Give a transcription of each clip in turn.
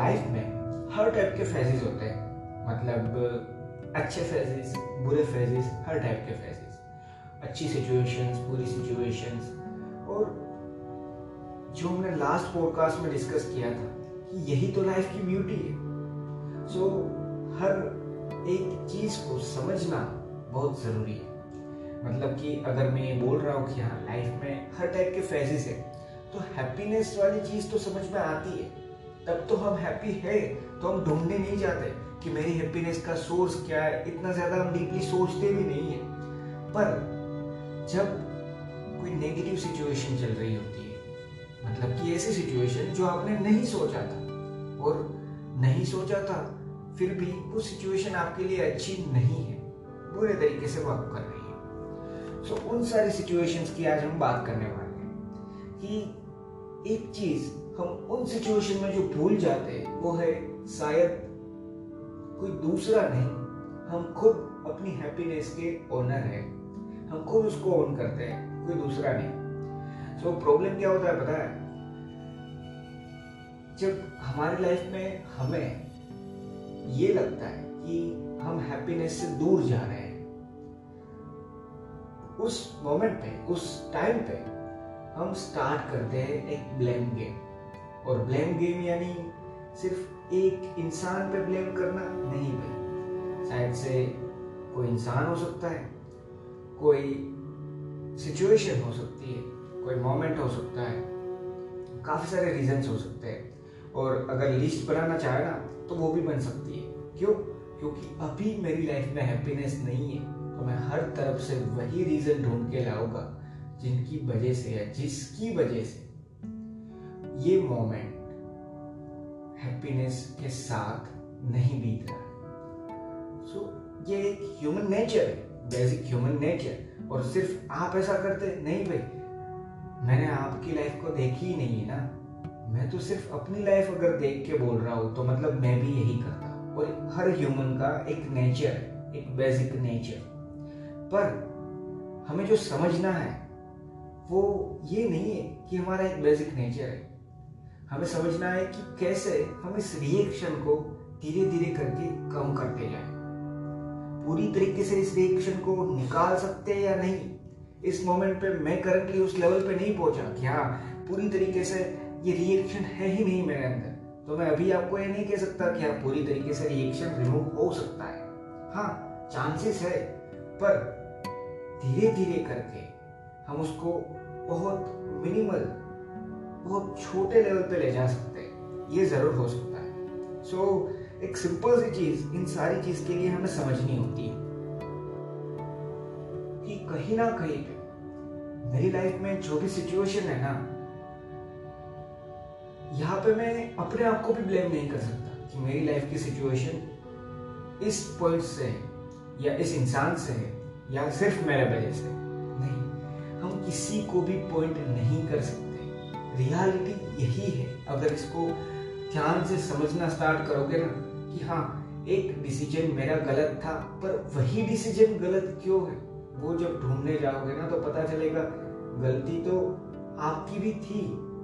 Life में हर type के phases होते हैं। मतलब अच्छे फेजेस बुरे फेजेस हर टाइप के फेजेस अच्छी सिचुएशंस बुरी सिचुएशंस और जो हमने लास्ट पॉडकास्ट में डिस्कस किया था कि यही तो लाइफ की ब्यूटी है। सो so, हर एक चीज़ को समझना बहुत ज़रूरी है। मतलब कि अगर मैं ये बोल रहा हूँ कि हाँ लाइफ में हर टाइप के फेजेस है तो हैप्पीनेस वाली चीज़ तो समझ में आती है। तब तो हम हैप्पी है तो हम ढूँढने नहीं जाते कि मेरी हैप्पीनेस का सोर्स क्या है। इतना ज़्यादा हम डीपली सोचते भी नहीं है। पर जब कोई नेगेटिव सिचुएशन चल रही होती है मतलब कि ऐसी सिचुएशन जो आपने नहीं सोचा था और नहीं सोचा था फिर भी वो सिचुएशन आपके लिए अच्छी नहीं है। बुरे तरीके से वो कर रही है। सो so, उन सारी सिचुएशंस की आज हम बात करने वाले हैं कि एक चीज़ हम उन सिचुएशन में जो भूल जाते हैं वो है शायद कोई दूसरा नहीं। हम खुद अपनी हैप्पीनेस के ओनर है। हम खुद उसको ओन करते हैं कोई दूसरा नहीं। सो so, प्रॉब्लम क्या होता है पता है? जब हमारी लाइफ में हमें ये लगता है कि हम हैप्पीनेस से दूर जा रहे हैं उस मोमेंट पे उस टाइम पे हम स्टार्ट करते हैं एक ब्लेम गेम और ब्लेम गेम यानी सिर्फ़ एक इंसान पे ब्लेम करना नहीं भाई। शायद से कोई इंसान हो सकता है, कोई सिचुएशन हो सकती है, कोई मोमेंट हो सकता है, काफ़ी सारे रीजंस हो सकते हैं। और अगर लिस्ट बनाना चाहे ना तो वो भी बन सकती है। क्यों? क्योंकि अभी मेरी लाइफ में हैप्पीनेस नहीं है तो मैं हर तरफ़ से वही रीजन ढूंढ के लाऊँगा, जिनकी वजह से या जिसकी वजह से ये मोमेंट हैप्पीनेस के साथ नहीं बीत रहा है। सो so, ये एक ह्यूमन नेचर है बेसिक ह्यूमन नेचर और सिर्फ़ आप ऐसा करते नहीं भाई मैंने आपकी लाइफ को देखी ही नहीं है ना। मैं तो सिर्फ़ अपनी लाइफ अगर देख के बोल रहा हूँ तो मतलब मैं भी यही करता और हर ह्यूमन का एक नेचर एक बेसिक नेचर पर हमें जो समझना है वो ये नहीं है कि हमारा एक बेसिक नेचर है। हमें समझना है कि कैसे हम इस रिएक्शन को धीरे धीरे करके कम करते जाए। पूरी तरीके से इस रिएक्शन को निकाल सकते हैं या नहीं, इस मोमेंट पे मैं करंटली उस लेवल पे नहीं पहुँचा कि हाँ पूरी तरीके से ये रिएक्शन है ही नहीं मेरे अंदर। तो मैं अभी आपको ये नहीं कह सकता कि हाँ पूरी तरीके से रिएक्शन रिमूव हो सकता है। हाँ चांसेस है, पर धीरे धीरे करके हम उसको बहुत मिनिमल बहुत छोटे लेवल पे ले जा सकते हैं। ये ज़रूर हो सकता है। सो so, एक सिंपल सी चीज़ इन सारी चीज़ के लिए हमें समझनी होती है कि कहीं ना कहीं पे मेरी लाइफ में जो भी सिचुएशन है ना यहाँ पे मैं अपने आप को भी ब्लेम नहीं कर सकता कि मेरी लाइफ की सिचुएशन इस पॉइंट से है या इस इंसान से है या सिर्फ़ मेरे वजह से नहीं हम किसी को भी पॉइंट नहीं कर सकते। रियलिटी यही है। अगर इसको ध्यान से समझना स्टार्ट करोगे ना कि हाँ एक डिसीज़न मेरा गलत था, पर वही डिसीज़न गलत क्यों है? वो जब ढूँढने जाओगे ना तो पता चलेगा, गलती तो आपकी भी थी,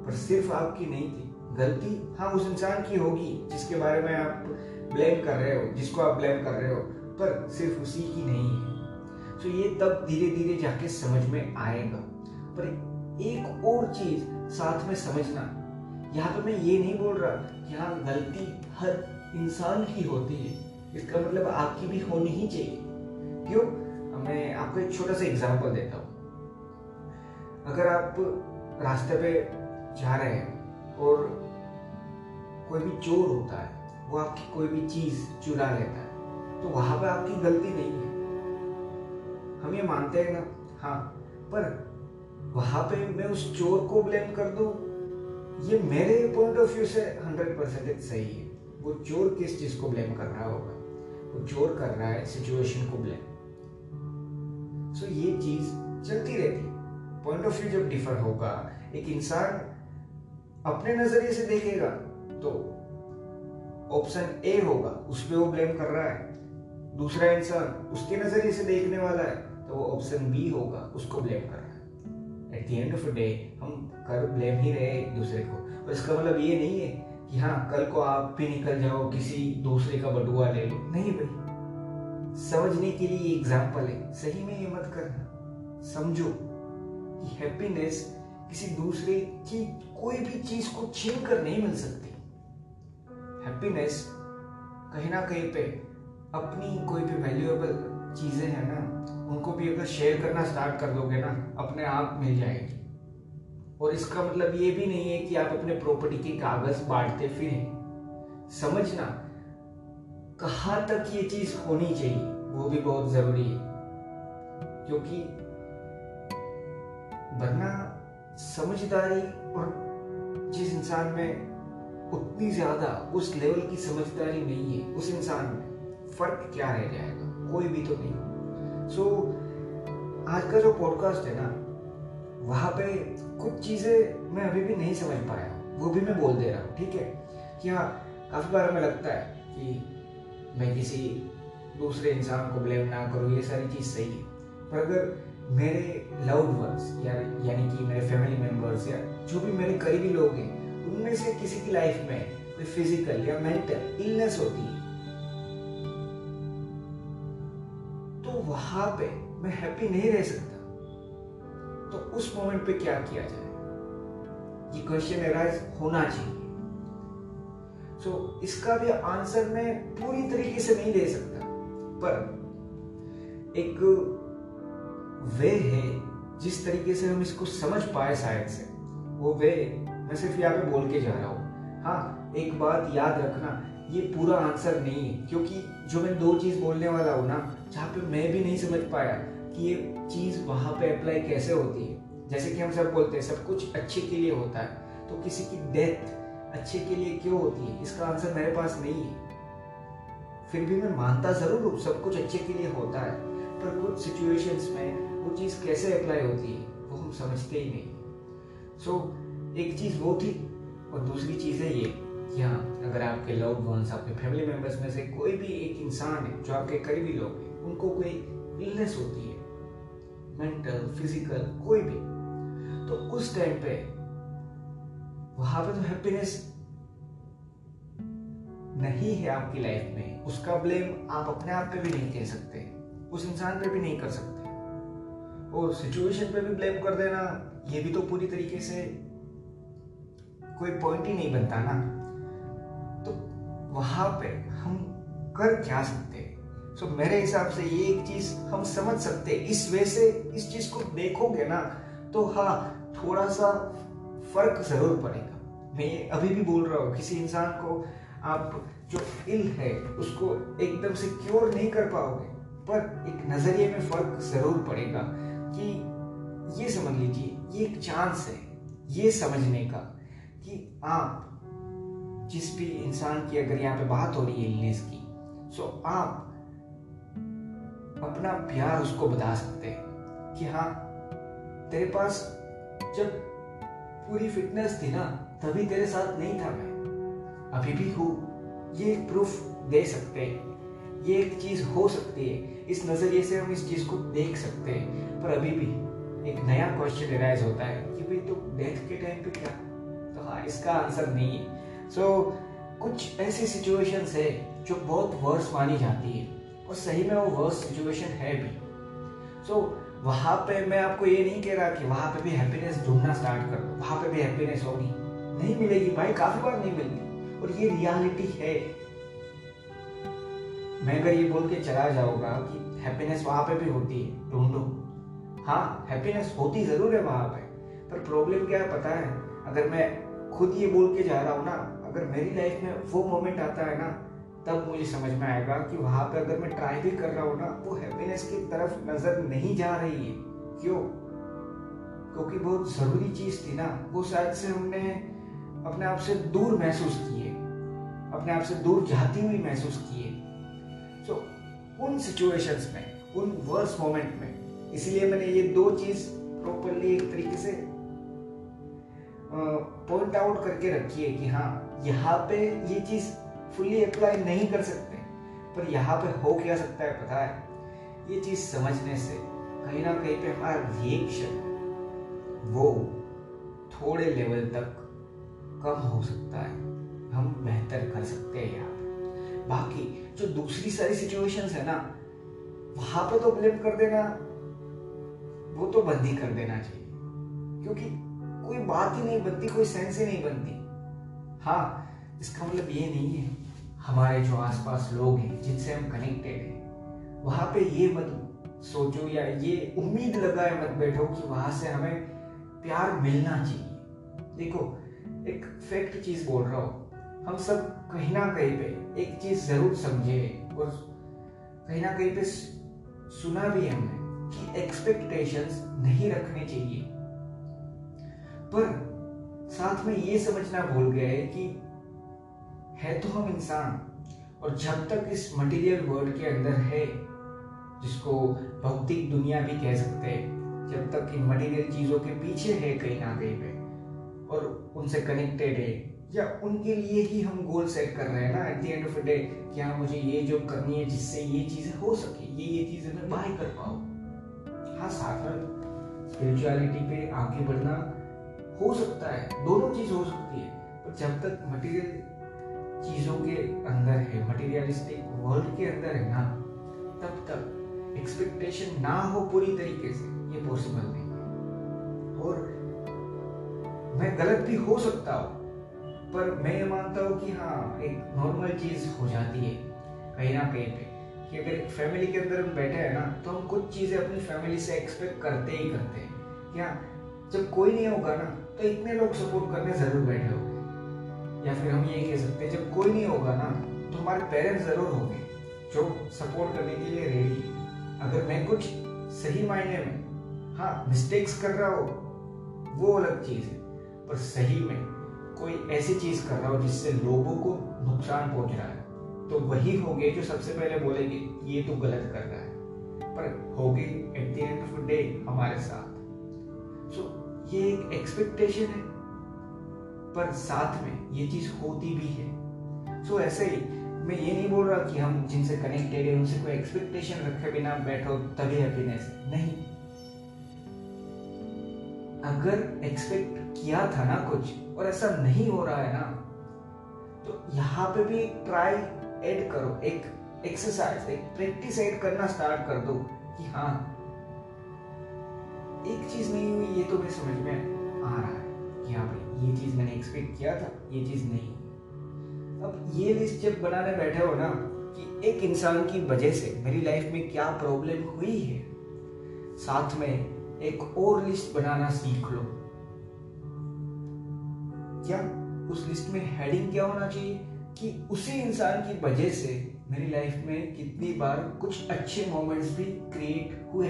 पर सिर्फ़ आपकी नहीं थी। गलती हाँ उस इंसान की होगी, जिसके बारे में आप ब्लेम कर रहे हो, जिसको आप ब्लेम कर रहे हो, पर सिर्फ़ उसी की नहीं है। तो ये तब धीरे धीरे जाके समझ में आएगा। पर एक और चीज़ साथ में समझना। यहाँ पे मैं ये नहीं बोल रहा कि हाँ गलती हर इंसान की होती है। इसका मतलब आपकी भी होनी ही चाहिए। क्यों? मैं आपको एक छोटा सा एग्जांपल देता हूँ। अगर आप रास्ते पे जा रहे हैं और कोई भी चोर होता है, वो आपकी कोई भी चीज़ चुरा लेता है तो वहाँ पर आपकी गलती नहीं है। हम ये मानते हैं ना हाँ पर वहाँ पे मैं उस चोर को ब्लेम कर दू? ये मेरे पॉइंट ऑफ़ व्यू से हंड्रेड परसेंट सही है। वो चोर किस चीज़ को ब्लेम कर रहा होगा? वो चोर कर रहा है सिचुएशन को ब्लेम सो ये चीज़ चलती रहती पॉइंट ऑफ़ व्यू जब डिफर होगा, एक इंसान अपने नज़रिए से देखेगा तो ऑप्शन ए होगा, उस पर वो ब्लेम कर रहा है। दूसरा इंसान उसके नज़रिए से देखने वाला है तो वो ऑप्शन बी होगा, उसको ब्लेम कर रहा है। At the end of day हम कर ब्लेम ही रहे एक दूसरे को। और इसका मतलब ये नहीं है कि हाँ कल को आप भी निकल जाओ, किसी दूसरे का बटुआ ले लो। नहीं भाई। समझने के लिए एग्ज़ाम्पल है। सही में ये मत करना। समझो कि हैप्पीनेस किसी दूसरे की कोई भी चीज़ को छीन कर नहीं मिल सकती। हैप्पीनेस कहीं ना कहीं पे अपनी कोई भी वैल्यूएबल चीज़ें हैं ना उनको भी अगर शेयर करना स्टार्ट कर दोगे ना, अपने आप मिल जाएगी। और इसका मतलब ये भी नहीं है कि आप अपने प्रॉपर्टी के कागज़ बांटते फिर समझना, कहा तक ये चीज़ होनी चाहिए, वो भी बहुत ज़रूरी है। क्योंकि वरना समझदारी और जिस इंसान में उतनी ज़्यादा उस लेवल की समझदारी नहीं है, उस इंसान में फ़र्क क्या रह जाएगा? कोई भी तो नहीं। सो so, आज का जो पॉडकास्ट है ना वहाँ पे कुछ चीज़ें मैं अभी भी नहीं समझ पाया वो भी मैं बोल दे रहा हूँ ठीक है? कि हाँ काफ़ी बार हमें लगता है कि मैं किसी दूसरे इंसान को ब्लेम ना करूँ ये सारी चीज़ सही है। पर अगर मेरे लव्ड वंस या यानी कि मेरे फैमिली मेंबर्स या जो भी मेरे करीबी लोग हैं उनमें से किसी की लाइफ में कोई फ़िज़िकल या मेंटल इलनेस होती है तो वहाँ पे मैं हैप्पी नहीं रह सकता। तो उस मोमेंट पे क्या किया जाए? ये क्वेश्चन एराइज होना चाहिए। सो so, इसका भी आंसर मैं पूरी तरीके से नहीं दे सकता। पर एक वे है जिस तरीके से हम इसको समझ पाए शायद से। वो वे मैं सिर्फ़ यहाँ पे बोल के जा रहा हूँ। हाँ एक बात याद रखना ये पूरा आंसर नहीं है। क्योंकि जो मैं दो चीज़ बोलने वाला हूँ ना जहाँ पे मैं भी नहीं समझ पाया कि ये चीज़ वहाँ पे अप्लाई कैसे होती है। जैसे कि हम सब बोलते हैं सब कुछ अच्छे के लिए होता है तो किसी की डेथ अच्छे के लिए क्यों होती है? इसका आंसर मेरे पास नहीं है। फिर भी मैं मानता ज़रूर हूँ सब कुछ अच्छे के लिए होता है पर कुछ सिचुएशंस में वो चीज़ कैसे अप्लाई होती है वो हम समझते ही नहीं। सो so, एक चीज़ वो थी और दूसरी चीज़ है ये कि हाँ अगर आपके लव वंस आपके फैमिली मेंबर्स में से कोई भी एक इंसान है जो आपके करीबी लोग हैं उनको कोई इलनेस होती है मेंटल फ़िज़िकल कोई भी तो उस टाइम पे वहाँ पे तो हैप्पीनेस नहीं है आपकी लाइफ में। उसका ब्लेम आप अपने आप पे भी नहीं कह सकते, उस इंसान पे भी नहीं कर सकते। और सिचुएशन पे भी ब्लेम कर देना, ये भी तो पूरी तरीके से कोई पॉइंट ही नहीं बनता ना। तो वहाँ पे हम कर क्या सकते हैं? सो so, मेरे हिसाब से ये एक चीज़ हम समझ सकते हैं। इस वे से इस चीज़ को देखोगे ना तो हाँ थोड़ा सा फ़र्क ज़रूर पड़ेगा। मैं अभी भी बोल रहा हूँ किसी इंसान को आप जो इल है उसको एकदम से क्योर नहीं कर पाओगे पर एक नज़रिए में फ़र्क ज़रूर पड़ेगा कि ये समझ लीजिए ये एक चांस है ये समझने का कि आप जिस भी इंसान की अगर यहाँ पे बात हो रही है इलनेस की सो आप अपना प्यार उसको बता सकते हैं कि हाँ तेरे पास जब पूरी फिटनेस थी ना तभी तेरे साथ नहीं था मैं। अभी भी हूँ। ये एक प्रूफ दे सकते हैं। ये एक चीज़ हो सकती है। इस नज़रिए से हम इस चीज़ को देख सकते हैं। पर अभी भी एक नया क्वेश्चन एराइज होता है कि भाई तो डेथ के टाइम पे क्या? तो हाँ इसका आंसर नहीं है। सो so, कुछ ऐसी सिचुएशंस है जो बहुत वर्स मानी जाती है। और सही में वो वर्स सिचुएशन है भी। सो so, वहाँ पे मैं आपको ये नहीं कह रहा कि वहाँ पे भी हैप्पीनेस ढूंढना स्टार्ट कर दो। वहाँ पे भी हैप्पीनेस होगी। नहीं मिलेगी भाई काफ़ी बार नहीं मिलती और ये रियलिटी है। मैं अगर ये बोल के चला जाऊँगा कि हैप्पीनेस वहाँ पे भी होती है ढूंढो। हाँ हैप्पीनेस होती ज़रूर है वहाँ पे। पर प्रॉब्लम क्या है पता है? अगर मैं खुद ये बोल के जा रहा हूँ ना अगर मेरी लाइफ में वो मोमेंट आता है ना तब मुझे समझ में आएगा कि वहाँ पर अगर मैं ट्राई भी कर रहा हूँ ना वो हैप्पीनेस की तरफ़ नज़र नहीं जा रही है। क्यों? क्योंकि बहुत ज़रूरी चीज़ थी ना वो शायद से हमने अपने आप से दूर महसूस किए। अपने आप से दूर जाती हुई महसूस किए। सो so, उन सिचुएशंस में उन वर्स मोमेंट में इसलिए मैंने ये दो चीज़ प्रॉपरली एक तरीके से पॉइंट आउट करके रखी है कि हाँ यहाँ पे ये चीज़ फुल्ली अप्लाई नहीं कर सकते, पर यहाँ पे हो क्या सकता है पता है? ये चीज़ समझने से कहीं ना कहीं पे हमारा रिएक्शन वो थोड़े लेवल तक कम हो सकता है। हम बेहतर कर सकते हैं यहाँ बाकी जो दूसरी सारी सिचुएशंस है ना, वहाँ पे तो ब्लेम कर देना, वो तो बंद ही कर देना चाहिए। क्योंकि कोई बात ही नहीं बनती, कोई सेंस ही नहीं बनती। हाँ इसका मतलब ये नहीं है, हमारे जो आसपास लोग हैं, जिनसे हम कनेक्टेड हैं, वहाँ पे ये मत सोचो या ये उम्मीद लगाए मत बैठो कि वहाँ से हमें प्यार मिलना चाहिए। देखो, एक फैक्ट चीज़ बोल रहा हूँ, हम सब कहीं ना कहीं पे एक चीज़ ज़रूर समझे और कहीं ना कहीं पे सुना भी हमने कि एक्सपेक्टेशंस नहीं रखने चाहिए। पर साथ में ये समझना भूल गए कि है तो हम इंसान। और जब तक इस मटेरियल वर्ल्ड के अंदर है, जिसको भौतिक दुनिया भी कह सकते हैं, जब तक इन मटेरियल चीज़ों के पीछे है कहीं ना कहीं पे, और उनसे कनेक्टेड है, या उनके लिए ही हम गोल सेट कर रहे हैं ना at the end of the day कि हाँ मुझे ये जॉब करनी है जिससे ये चीज़ें हो सके, ये ये चीज़ें मैं बाय कर पाऊँ। हाँ साथ में स्पिरिचुअलिटी पे आगे बढ़ना हो सकता है, दोनों चीज़ हो सकती है, पर जब तक मटेरियल चीज़ों के अंदर है मटेरियलिस्टिक वर्ल्ड के अंदर है ना, तब तक एक्सपेक्टेशन ना हो पूरी तरीके से, ये पॉसिबल नहीं है। और मैं गलत भी हो सकता हूँ, पर मैं ये मानता हूँ कि हाँ एक नॉर्मल चीज़ हो जाती है, कहीं ना कहीं पे। कि अगर एक फैमिली के अंदर हम बैठे हैं ना तो हम कुछ चीज़ें अपनी फैमिली से एक्सपेक्ट करते ही करते हैं। क्या जब कोई नहीं होगा ना तो इतने लोग सपोर्ट करने ज़रूर बैठे होंगे। या फिर हम ये कह सकते हैं जब कोई नहीं होगा ना तो हमारे पेरेंट्स ज़रूर होंगे जो सपोर्ट करने के लिए रेडी अगर मैं कुछ सही मायने में हाँ मिस्टेक्स कर रहा हो वो अलग चीज़ है। पर सही में कोई ऐसी चीज़ कर रहा हो जिससे लोगों को नुकसान पहुँच रहा है तो वही होंगे जो सबसे पहले बोलेंगे ये तो गलत कर रहा है। पर होगे at the end of day हमारे साथ। सो so, ये एक एक्सपेक्टेशन है। पर साथ में ये चीज़ होती भी है। सो so, ऐसे ही मैं ये नहीं बोल रहा कि हम जिनसे कनेक्टेड है उनसे कोई एक्सपेक्टेशन रखे बिना बैठो तभी हैप्पीनेस नहीं। अगर एक्सपेक्ट किया था ना कुछ और ऐसा नहीं हो रहा है ना तो यहाँ पे भी ट्राई ऐड करो। एक एक्सरसाइज एक प्रैक्टिस ऐड करना स्टार्ट कर दो कि हाँ एक चीज़ नहीं हुई ये तो मैं समझ में आ रहा है। कि हाँ भाई, ये चीज़ मैंने एक्सपेक्ट किया था, ये चीज़ नहीं। अब ये लिस्ट जब बनाने बैठे हो ना, कि एक इंसान की वजह से मेरी लाइफ में क्या प्रॉब्लम हुई है, साथ में एक और लिस्ट बनाना सीख लो। क्या उस लिस्ट में हेडिंग क्या होना चाहिए? कि उसी इंसान की वजह से मेरी लाइफ में कितनी बार कुछ अच्छे मोमेंट्स भी क्रिएट हुए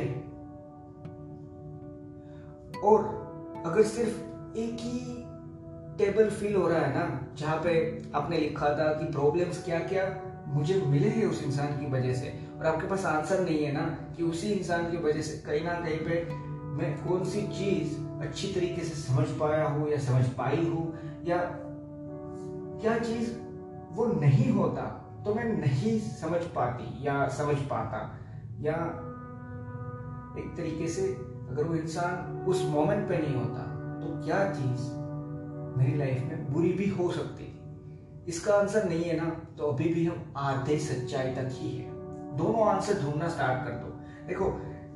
और अगर सिर्फ़ एक ही टेबल फील हो रहा है ना, जहाँ पे आपने लिखा था कि प्रॉब्लम्स क्या क्या मुझे मिले हैं उस इंसान की वजह से। और आपके पास आंसर नहीं है ना कि उसी इंसान की वजह से कहीं ना कहीं पे मैं कौन सी चीज़ अच्छी तरीके से समझ पाया हूँ या समझ पाई हूँ या क्या चीज़ वो नहीं होता तो मैं नहीं समझ पाती या समझ पाता। या एक तरीके से अगर वो इंसान उस मोमेंट पे नहीं होता तो क्या चीज़ मेरी लाइफ में बुरी भी हो सकती थी? इसका आंसर नहीं है ना तो अभी भी हम आधे सच्चाई तक ही है। दोनों आंसर ढूंढना स्टार्ट कर दो। देखो,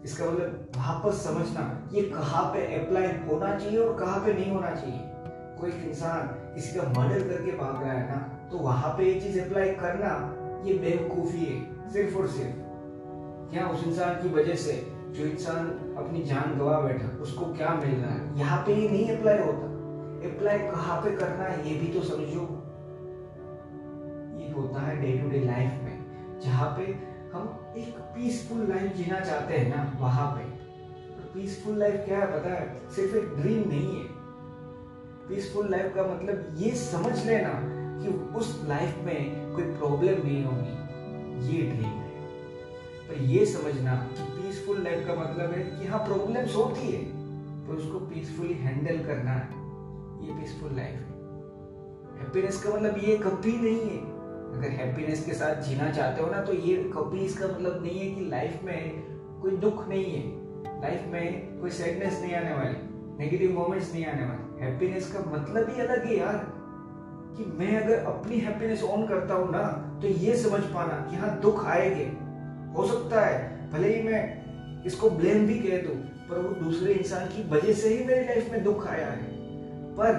इसका मतलब वापस समझना, ये कहाँ पे अप्लाई होना चाहिए और कहाँ पे नहीं होना चाहिए? कोई इंसान किसी का मर्डर करके भाग रहा है ना तो वहाँ पे ये चीज़ अप्लाई करना, ये बेवकूफ़ी है, सिर्फ़ और सिर्फ़। क्या उस इंसान की वजह से जो इंसान अपनी जान गवा बैठा, उसको क्या मिल रहा है? यहाँ पे ये नहीं अप्लाई होता। अप्लाई कहाँ पे करना है, ये भी तो समझो। ये होता है डे टू डे लाइफ में, जहाँ पे हम एक पीसफुल लाइफ जीना चाहते हैं ना, वहाँ पे। पीसफुल लाइफ क्या है पता है? सिर्फ़ एक ड्रीम नहीं है। पीसफुल लाइफ का मतलब ये समझ लेना कि उस लाइफ में कोई प्रॉब्लम नहीं होगी। ये ड्रीम है। पर ये समझना कि पीसफुल लाइफ का मतलब है कि हाँ प्रॉब्लम्स होती है तो उसको पीसफुली हैंडल करना है। ये पीसफुल लाइफ है। हैप्पीनेस का मतलब ये कभी नहीं है। अगर हैप्पीनेस के साथ जीना चाहते हो ना तो ये कभी इसका मतलब नहीं है कि लाइफ में कोई दुख नहीं है। लाइफ में कोई सैडनेस नहीं आने वाली नेगेटिव मोमेंट्स नहीं आने वाले। हैप्पीनेस का मतलब ही अलग है यार, कि मैं अगर अपनी हैप्पीनेस ऑन करता हूँ ना तो ये समझ पाना कि हाँ दुख आएँगे। हो सकता है, भले ही मैं इसको ब्लेम भी कह दू, पर वो दूसरे इंसान की वजह से ही मेरी लाइफ में दुख आया है। पर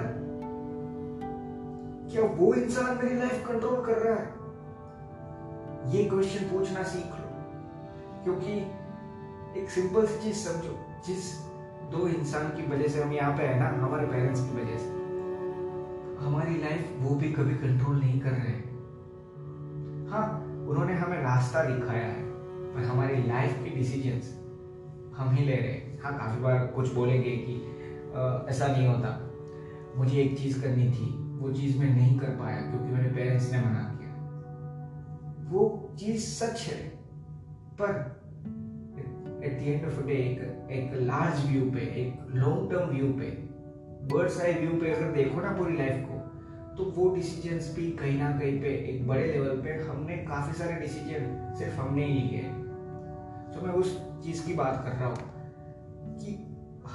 क्या वो इंसान मेरी लाइफ कंट्रोल कर रहा है? ये क्वेश्चन पूछना सीख लो, क्योंकि एक सिंपल सी चीज़ समझो, जिस दो इंसान की वजह से हम यहाँ पे है ना, हमारे पेरेंट्स की वजह से। हमारी लाइफ वो भी कभी कंट्रोल नहीं कर रहे हाँ। उन्होंने हमें रास्ता दिखाया है, पर हमारी लाइफ की डिसीजंस हम ही ले रहे हैं। हाँ काफ़ी बार कुछ बोलेंगे कि आ, ऐसा नहीं होता। मुझे एक चीज़ करनी थी वो चीज़ मैं नहीं कर पाया क्योंकि मेरे पेरेंट्स ने मना किया। वो चीज़ सच है पर at the end of day एक एक लार्ज व्यू पे एक लॉन्ग टर्म व्यू पे बर्ड्स आई व्यू पे अगर देखो ना पूरी लाइफ को तो वो डिसीजंस भी कहीं ना कहीं पे एक बड़े लेवल पे हमने काफ़ी सारे डिसीज़न सिर्फ़ हमने ही लिए। हैं तो मैं उस चीज़ की बात कर रहा हूँ कि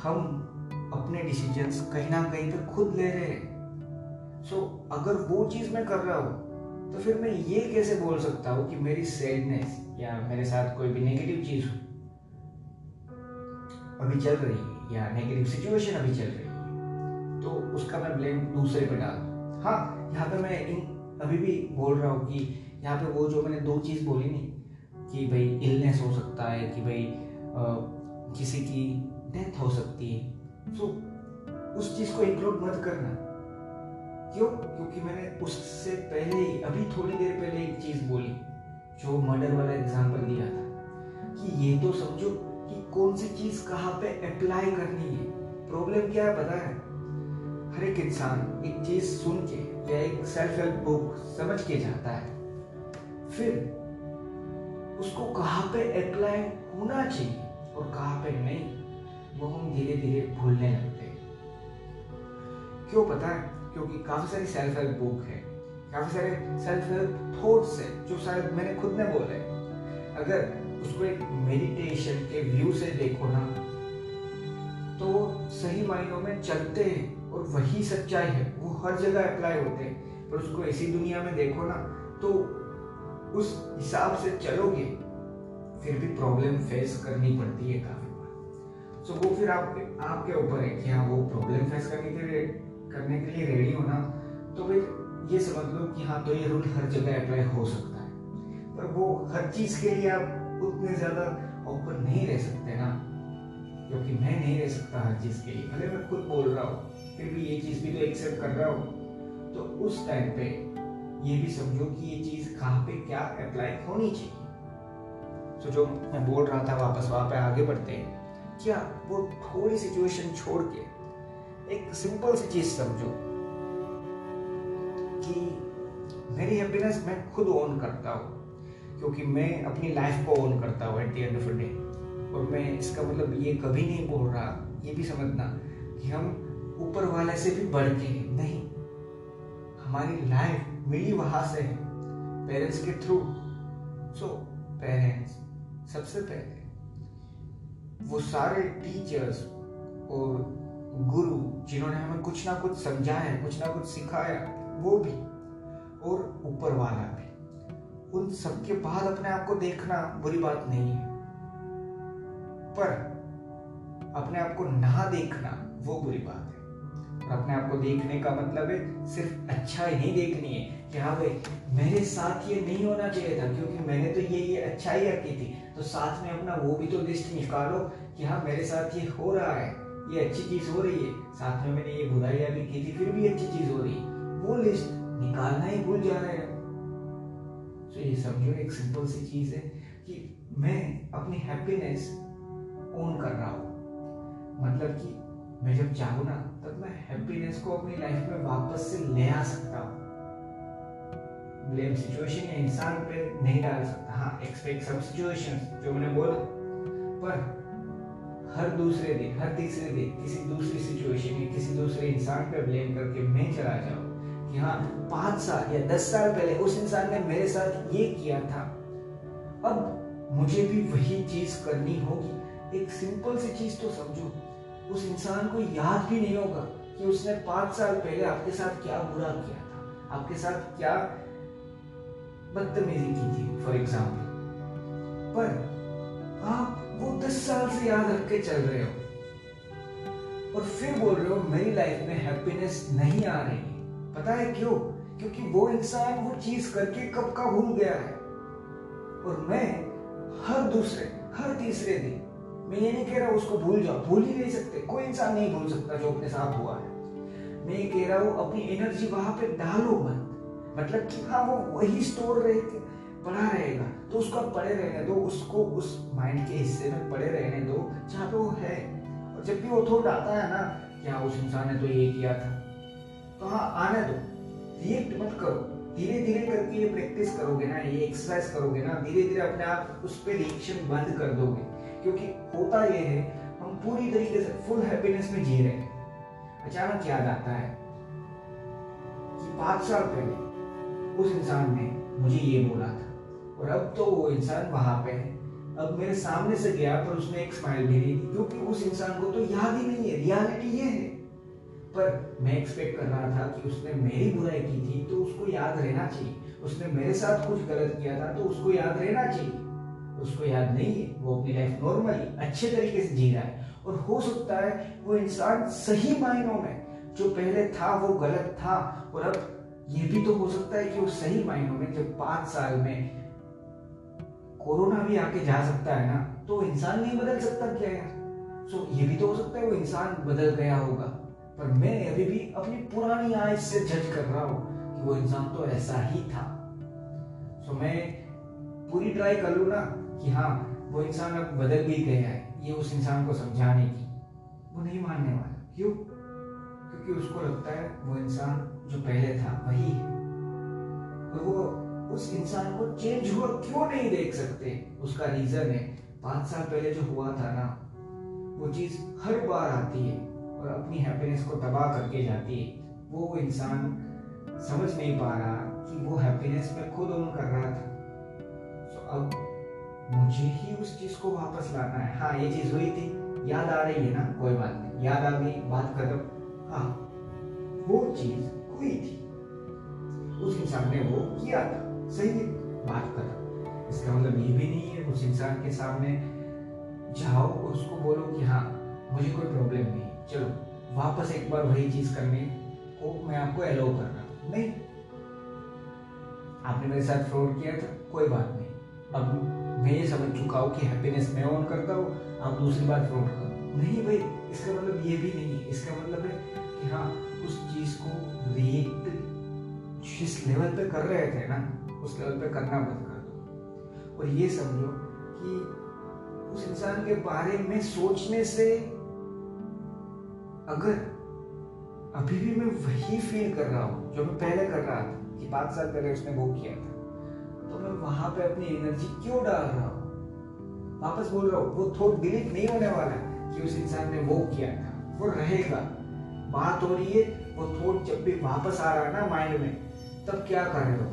हम अपने डिसीजंस कहीं ना कहीं पर खुद ले रहे हैं। सो so, अगर वो चीज़ मैं कर रहा हूँ तो फिर मैं ये कैसे बोल सकता हूँ कि मेरी सैडनेस या मेरे साथ कोई भी नेगेटिव चीज़ हो? अभी चल रही है या नेगेटिव सिचुएशन अभी चल रही है तो उसका मैं ब्लेम दूसरे पे डाल हाँ यहाँ पे मैं इन अभी भी बोल रहा हूँ कि यहाँ पे वो जो मैंने दो चीज़ बोली नहीं कि भाई इलनेस हो सकता है, कि भाई किसी की डेथ हो सकती है। तो उस चीज़ को इंक्लूड मत करना। क्यों? क्योंकि मैंने उससे पहले ही, अभी थोड़ी देर पहले एक चीज़ बोली, जो मर्डर वाला एग्ज़ाम्पल दिया था। कि ये तो समझो कि कौन सी चीज़ कहाँ पे अप्लाई करनी है। प्रॉब्लम क्या है पता है? हर एक इंसान एक चीज़ सुन के या एक सेल्फ हेल्प बुक समझ के जाता है। फिर उसको कहाँ पे अप्लाई होना चाहिए और कहाँ पे नहीं, वो हम धीरे धीरे भूलने लगते हैं। क्यों पता है? क्योंकि काफ़ी सारी सेल्फ हेल्प बुक है, काफ़ी सारे सेल्फ हेल्प थॉट्स है, जो शायद मैंने खुद ने बोले अगर उसको एक मेडिटेशन के व्यू से देखो ना तो सही मायनों में चलते हैं और वही सच्चाई है, वो हर जगह अप्लाई होते हैं। पर उसको ऐसी दुनिया में देखो ना तो उस हिसाब से चलोगे, फिर भी प्रॉब्लम फेस करनी पड़ती है काफ़ी बार। सो वो फिर आप, आपके ऊपर है कि हाँ वो प्रॉब्लम फेस करने के लिए, करने के लिए रेडी हो ना तो फिर ये समझ लो कि हाँ तो ये रूल हर जगह अप्लाई हो सकता है। पर वो हर चीज़ के लिए आप उतने ज़्यादा ओपन नहीं रह सकते ना, क्योंकि मैं नहीं रह सकता हर चीज़ के लिए। भले मैं खुद बोल रहा हूँ, फिर भी ये चीज़ भी तो एक्सेप्ट कर रहा हूँ। तो उस टाइम पे ये भी समझो कि ये चीज़ कहाँ पे क्या अप्लाई होनी चाहिए। तो जो मैं बोल रहा था, वापस वहाँ पे आगे बढ़ते हैं। क्या वो थोड़ी सिचुएशन छोड़ के एक सिंपल सी चीज़ समझो कि मेरी हैप्पीनेस मैं खुद ओन करता हूँ, क्योंकि मैं अपनी लाइफ को ओन करता हूँ at the end of day और मैं इसका मतलब ये कभी नहीं बोल रहा, ये भी समझना कि हम ऊपर वाले से भी बढ़ के नहीं, हमारी लाइफ मिली वहाँ से पेरेंट्स के थ्रू सो पेरेंट्स सबसे पहले, वो सारे टीचर्स और गुरु जिन्होंने हमें कुछ ना कुछ समझाया कुछ ना कुछ सिखाया वो भी और ऊपर वाला भी, उन सबके बाद अपने आप को देखना बुरी बात नहीं है। पर अपने आप को ना देखना वो बुरी बात है। और अपने आप को देखने का मतलब है सिर्फ़ अच्छा ही नहीं देखनी है कि हाँ भाई? मेरे साथ ये नहीं होना चाहिए था, क्योंकि मैंने तो ये ये अच्छाई रखी थी। तो साथ में अपना वो भी तो लिस्ट निकालो कि हाँ मेरे साथ ये हो रहा है, ये अच्छी चीज़ हो रही है। साथ में मैंने ये बुराइयाँ भी की थी, फिर भी अच्छी चीज़ हो रही है। वो लिस्ट निकालना ही भूल जा रहे हैं। तो ये समझो, एक सिंपल सी चीज़ है कि मैं अपनी हैप्पीनेस ओन कर रहा हूँ। मतलब कि मैं जब चाहूँ ना, तब मैं हैप्पीनेस को अपनी लाइफ में वापस से ले आ सकता हूँ। ब्लेम सिचुएशन या इंसान पे नहीं डाल सकता। हाँ एक्सपेक्ट सब सिचुएशन जो मैंने बोला। पर हर दूसरे दिन, हर तीसरे दिन, किसी दूसरी सिचुएशन या किसी दूसरे इंसान पे ब्लेम करके मैं चला जाऊँ कि हाँ पाँच साल या दस साल पहले उस इंसान ने मेरे साथ ये किया था। अब मुझे भी वही चीज़ करनी होगी। एक सिंपल सी चीज़ तो समझो, उस इंसान को याद भी नहीं होगा कि उसने पाँच साल पहले आपके साथ क्या बुरा किया था, आपके साथ क्या बदतमीजी की थी फॉर एग्ज़ाम्पल पर आप वो दस साल से याद रख के चल रहे हो। और फिर बोल रहे हो, मेरी लाइफ में हैप्पीनेस नहीं आ रही। पता है क्यों? क्योंकि वो इंसान वो चीज़ करके कब का भूल गया है। और मैं हर दूसरे, हर तीसरे दिन, मैं ये नहीं कह रहा उसको भूल जाओ, भूल ही नहीं सकते। कोई इंसान नहीं भूल सकता जो अपने साथ हुआ है। मैं ये कह रहा हूँ, अपनी एनर्जी वहाँ पे डालो मत। मतलब कि हाँ वो वही स्टोर रह के पड़ा रहेगा। तो उसको पड़े रहने दो, उसको उस माइंड के हिस्से में पड़े रहने दो, जहाँ पे वो है। और जब भी वो थॉट आता है ना क्या उस इंसान ने तो ये किया था तो हाँ आने दो। रिएक्ट मत करो। धीरे धीरे करके ये प्रैक्टिस करोगे ना, ये एक्सरसाइज करोगे ना धीरे धीरे अपने आप उस पर रिएक्शन बंद कर दोगे। क्योंकि होता ये है, हम पूरी तरीके से फुल हैप्पीनेस में जी रहे हैं। अचानक याद आता है कि पाँच साल पहले उस इंसान ने मुझे ये बोला था। और अब तो वो इंसान वहाँ पे है। अब मेरे सामने से गया, पर उसने एक स्माइल नहीं दी, क्योंकि उस इंसान को तो याद ही नहीं है। रियलिटी ये है। पर मैं एक्सपेक्ट कर रहा था कि उसने मेरी बुराई की थी तो उसको याद रहना चाहिए। उसने मेरे साथ कुछ गलत किया था तो उसको याद रहना चाहिए। उसको याद नहीं है, वो अपनी लाइफ नॉर्मली अच्छे तरीके से जी रहा है। और हो सकता है वो इंसान सही मायनों में, जो पहले था वो गलत था, और अब ये भी तो हो सकता है कि वो सही मायनों में, जब पाँच साल में कोरोना भी आके जा सकता है ना तो इंसान नहीं बदल सकता क्या यार? सो ये भी तो हो सकता है वो इंसान बदल गया होगा। पर मैं अभी भी अपनी पुरानी आय से जज कर रहा हूँ कि वो इंसान तो ऐसा ही था। सो मैं पूरी ट्राई कर लू ना कि हाँ वो इंसान अब बदल भी गया है, ये उस इंसान को समझाने की। वो नहीं मानने वाला। क्यों? क्योंकि उसको लगता है वो इंसान जो पहले था, वही। है और वो उस इंसान को चेंज हुआ क्यों नहीं देख सकते? उसका रीजन है, पाँच साल पहले जो हुआ था ना, वो चीज़ हर बार आती है और अपनी हैप्पीनेस को तबाह करके जाती है। वो इंसान समझ नहीं पा रहा कि वो हैप्पीनेस में खुद ओन कर रहा था। तो अब मुझे ही उस चीज़ को वापस लाना है। हाँ ये चीज़ हुई थी, याद आ रही है ना, कोई बात नहीं, याद आ गई, बात खत्म। हाँ वो चीज़ हुई थी। उस इंसान ने वो किया था। सही बात कर इसका मतलब ये भी नहीं है, उस इंसान के सामने जाओ, उसको बोलो कि हाँ मुझे कोई प्रॉब्लम नहीं चलो, वापस एक बार वही चीज़ करने को मैं आपको अलाउ कर रहा हूँ। नहीं। आपने मेरे साथ फ्रॉड किया था, कोई बात नहीं। अब मैं ये समझ चुका हूँ कि हैप्पीनेस मैं ऑन करता हूँ, आप दूसरी बात फ्रॉड करो। नहीं भाई, इसका मतलब ये भी नहीं है। इसका मतलब है कि हाँ उस चीज़ को रिएक्ट जिस लेवल पे कर रहे थे ना, उस लेवल पे करना बंद कर दो। और ये समझो कि उस इंसान के बारे में सोचने से अगर अभी भी मैं वही फील कर रहा हूँ, जो मैं पहले कर रहा था, कि पाँच साल पहले उसने वो किया था तो मैं वहाँ पे अपनी एनर्जी क्यों डाल रहा हूँ? वापस बोल रहा हूँ, वो थॉट डिलीट नहीं होने वाला कि उस इंसान ने वो किया था, वो रहेगा। बात हो रही है वो थॉट जब भी वापस आ रहा है ना माइंड में, तब क्या कर रहे हो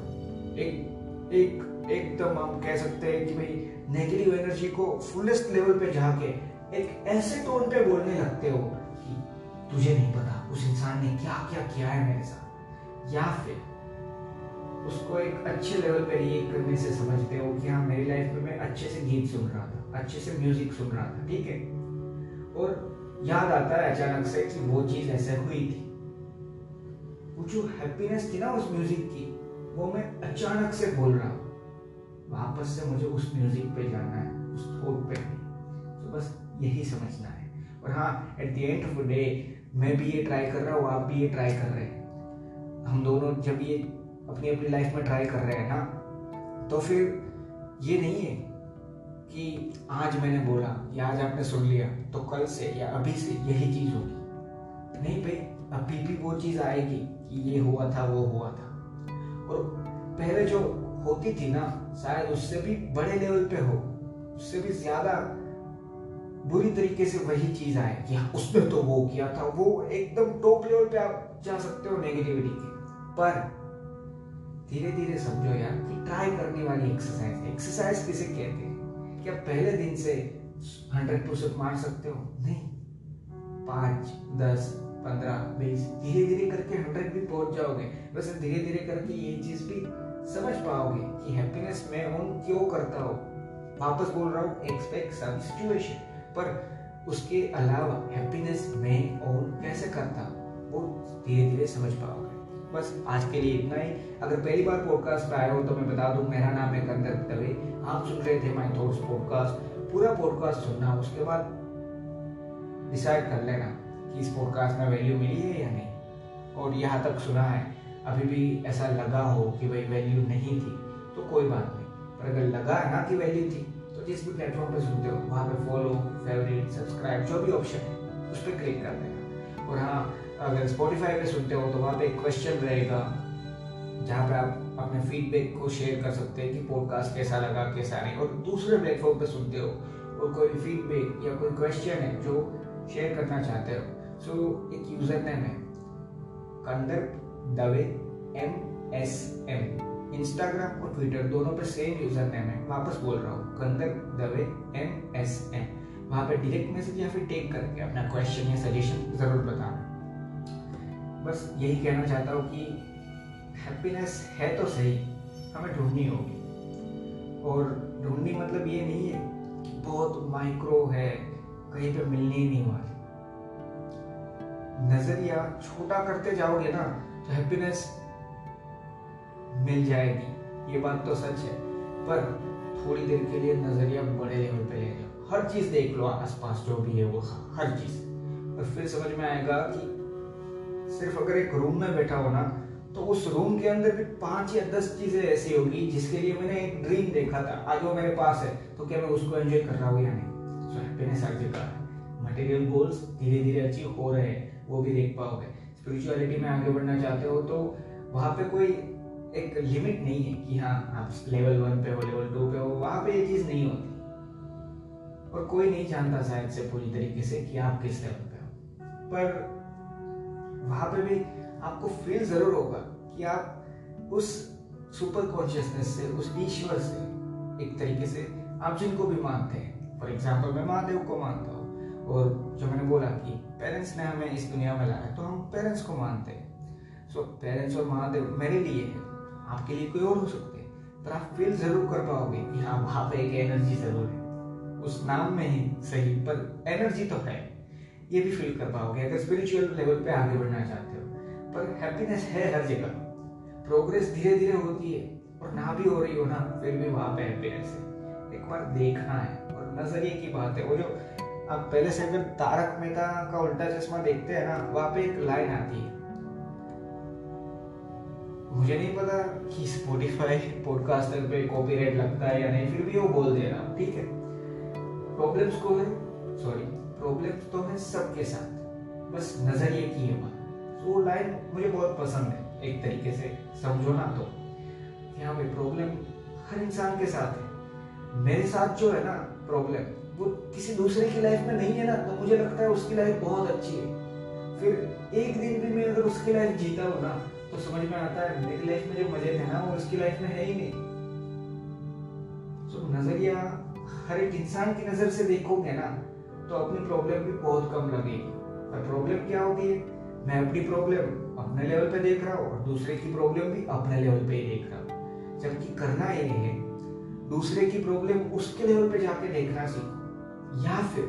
एक एक, एकदम हम कह सकते हैं कि भाई नेगेटिव एनर्जी को फुलेस्ट लेवल पे जाके एक ऐसे टोन पे बोलने लगते हो कि तुझे नहीं पता उस इंसान ने क्या क्या किया है मेरे साथ। या फिर उसको एक अच्छे लेवल पे रिएक्ट करने से समझते हो कि हाँ मेरी लाइफ में मैं अच्छे से गीत सुन रहा था, अच्छे से म्यूज़िक सुन रहा था, ठीक है? और याद आता है अचानक से कि वो चीज़ ऐसे हुई थी। वो जो हैप्पीनेस थी ना उस म्यूज़िक की, वो मैं अचानक से बोल रहा हूँ। वापस से मुझे उस म्यूज़िक पे जाना है, उस थोट पे। तो बस यही समझना है। और हाँ at the end of the day मैं भी ये ट्राई कर रहा हूँ, आप भी ये ट्राई कर रहे हैं। हम दोनों जब ये अपनी अपनी लाइफ में ट्राई कर रहे हैं ना तो फिर ये नहीं है कि आज मैंने बोला, या आज आपने सुन लिया तो कल से या अभी से यही चीज़ होगी। नहीं भाई अभी भी वो चीज़ आएगी कि ये हुआ था, वो हुआ था। और पहले जो होती थी ना, शायद उससे भी बड़े लेवल पे हो, उससे भी ज़्यादा बुरी तरीके से वही चीज़ आए कि हाँ उसने तो वो किया था। वो एकदम टॉप लेवल पे आप जा सकते हो नेगेटिविटी के। पर धीरे धीरे समझो यार कि ट्राई करने वाली एक्सरसाइज एक्सरसाइज किसे कहते हैं? क्या पहले दिन से हंड्रेड परसेंट मार सकते हो? नहीं। पाँच, दस पंद्रह, बीस धीरे धीरे करके हंड्रेड भी पहुँच जाओगे। वैसे धीरे धीरे करके ये चीज़ भी समझ पाओगे कि हैप्पीनेस मैं ओन क्यों करता हूँ। वापस बोल रहा हूँ एक्सपेक्ट सम सिचुएशन पर उसके अलावा हैप्पीनेस मैं ओन कैसे करता हूँ, वो धीरे धीरे समझ पाओगे। बस आज के लिए इतना ही। अगर पहली बार पॉडकास्ट पे आए हो तो मैं बता दूँ, मेरा नाम है कंदर दवे। आप सुन रहे थे माई थॉट्स पॉडकास्ट पूरा पॉडकास्ट सुनना, उसके बाद डिसाइड कर लेना। कि इस पॉडकास्ट में वैल्यू मिली है या नहीं? और यहाँ तक सुना है, अभी भी ऐसा लगा हो कि भाई वैल्यू नहीं थी तो कोई बात नहीं। पर अगर लगा ना कि वैल्यू थी तो जिस भी प्लेटफॉर्म पे सुनते हो, वहाँ पे फॉलो फेवरेट सब्सक्राइब जो भी ऑप्शन है, उस पर क्लिक कर देना। और हाँ अगर स्पॉटिफाई पे सुनते हो तो वहाँ पे एक क्वेश्चन रहेगा, जहाँ पे आप अपने फीडबैक को शेयर कर सकते हैं कि पॉडकास्ट कैसा लगा, कैसा नहीं। और दूसरे प्लेटफॉर्म पे सुनते हो, और कोई फीडबैक या कोई क्वेश्चन है जो शेयर करना चाहते हो सो so, एक यूज़र नेम है. Kandar Dave M S M Instagram और ट्विटर दोनों पे सेम यूज़र नेम है वापस बोल रहा हूँ. Kandar Dave M S M वहाँ पर डायरेक्ट मैसेज या फिर टेक करके अपना क्वेश्चन या सजेशन ज़रूर बताना. बस यही कहना चाहता हूँ कि हैप्पीनेस है तो सही. हमें ढूंढनी होगी. और ढूंढनी मतलब ये नहीं है कि बहुत माइक्रो है. कहीं पे मिलने ही नहीं वाली नज़रिया छोटा करते जाओगे ना तो हैप्पीनेस मिल जाएगी। ये बात तो सच है, पर थोड़ी देर के लिए नज़रिया बड़े लेवल पे ले जाओ। हर चीज़ देख लो, आसपास जो भी है वो हर चीज़। और फिर समझ में आएगा कि सिर्फ़ अगर एक रूम में बैठा हो ना तो उस रूम के अंदर भी पाँच या दस चीज़ें ऐसी होगी जिसके लिए मैंने एक ड्रीम देखा था। आज वो मेरे पास है तो क्या मैं उसको एंजॉय कर रहा हूँ या नहीं? सो हैप्पीनेस हर जगह है। मटेरियल गोल्स धीरे धीरे अचीव हो रहे हैं। वो भी देख पाओगे। स्पिरिचुअलिटी में आगे बढ़ना चाहते हो तो वहाँ पे कोई एक लिमिट नहीं है कि हाँ आप लेवल वन पे हो लेवल टू पे हो, वहाँ पे ये चीज़ नहीं होती। और कोई नहीं जानता शायद से पूरी तरीके से कि आप किस लेवल पे हो। पर वहाँ पे भी आपको फील ज़रूर होगा कि आप उस सुपर कॉन्शियसनेस से, उस ईश्वर से एक तरीके से आप जिनको भी मानते हैं। फॉर एग्ज़ाम्पल मैं महादेव को मानता हूँ। और जो मैंने बोला कि पेरेंट्स ने हमें इस दुनिया में लाया तो हम पेरेंट्स को मानते हैं। सो पेरेंट्स और महादेव मेरे लिए है, आपके लिए कोई और हो सकते हैं। पर आप फील ज़रूर कर पाओगे कि हाँ वहाँ पे एक एनर्जी ज़रूर है। उस नाम में ही सही, पर एनर्जी तो है। ये भी फील कर पाओगे, अगर स्पिरिचुअल लेवल पे आगे बढ़ना चाहते हो। पर हैप्पीनेस है हर जगह। प्रोग्रेस धीरे धीरे होती है, और ना भी हो रही हो ना, फिर भी वहाँ पे हैप्पीनेस है। एक बार देखना है, और नज़रिए की बात है, वो जो आप पहले से अगर तारक मेहता का उल्टा चश्मा देखते हैं ना, वहाँ पे एक लाइन आती है। मुझे नहीं पता कि स्पॉटिफाई पॉडकास्टर पे कॉपीराइट लगता है या नहीं, फिर भी वो बोल दे रहा, ठीक है। प्रॉब्लम्स को है सॉरी प्रॉब्लम्स तो है सबके साथ, बस नज़रिए की है बात। तो वो लाइन मुझे बहुत पसंद है, एक तरीके से समझो ना तो। यहाँ पे प्रॉब्लम हर इंसान के साथ है। मेरे साथ जो है ना प्रॉब्लम वो किसी दूसरे की लाइफ में नहीं है ना तो मुझे लगता है उसकी लाइफ बहुत अच्छी है। फिर एक दिन भी मैं अगर उसकी लाइफ जीता हूँ ना तो समझ में आता है, मेरी लाइफ में जो मज़े थे ना, वो उसकी लाइफ में है ही नहीं। तो नज़रिया, हर एक इंसान की नज़र से देखोगे ना तो अपनी प्रॉब्लम भी बहुत कम लगेगी। पर प्रॉब्लम क्या होती है? मैं अपनी प्रॉब्लम अपने लेवल पे देख रहा हूँ, और दूसरे की प्रॉब्लम भी अपने लेवल पे ही देख रहा हूँ। जबकि करना ये है, दूसरे की प्रॉब्लम उसके लेवल पे जाके देखना सीखो। या फिर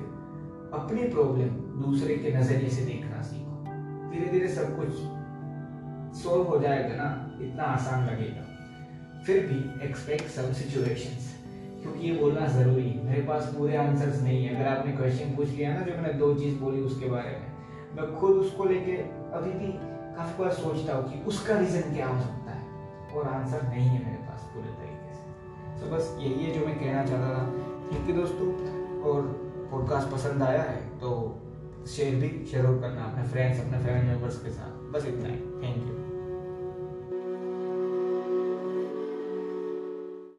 अपनी प्रॉब्लम दूसरे के नज़रिए से देखना सीखो। धीरे धीरे सब कुछ सॉल्व हो जाएगा ना, इतना आसान लगेगा। फिर भी एक्सपेक्ट सम सिचुएशंस क्योंकि ये बोलना ज़रूरी है। मेरे पास पूरे आंसर्स नहीं है। अगर आपने क्वेश्चन पूछ लिया ना, जो मैंने दो चीज़ बोली उसके बारे में, मैं खुद उसको लेके अभी भी काफ़ी बार सोचता हूँ कि उसका रीजन क्या हो सकता है, और आंसर नहीं है मेरे पास पूरे तरीके से। तो बस यही है जो मैं कहना चाहता था। क्योंकि दोस्तों और पॉडकास्ट पसंद आया है तो शेयर भी शेयर करना अपने फ्रेंड्स अपने फैमिली मेंबर्स के साथ। बस इतना ही। Thank you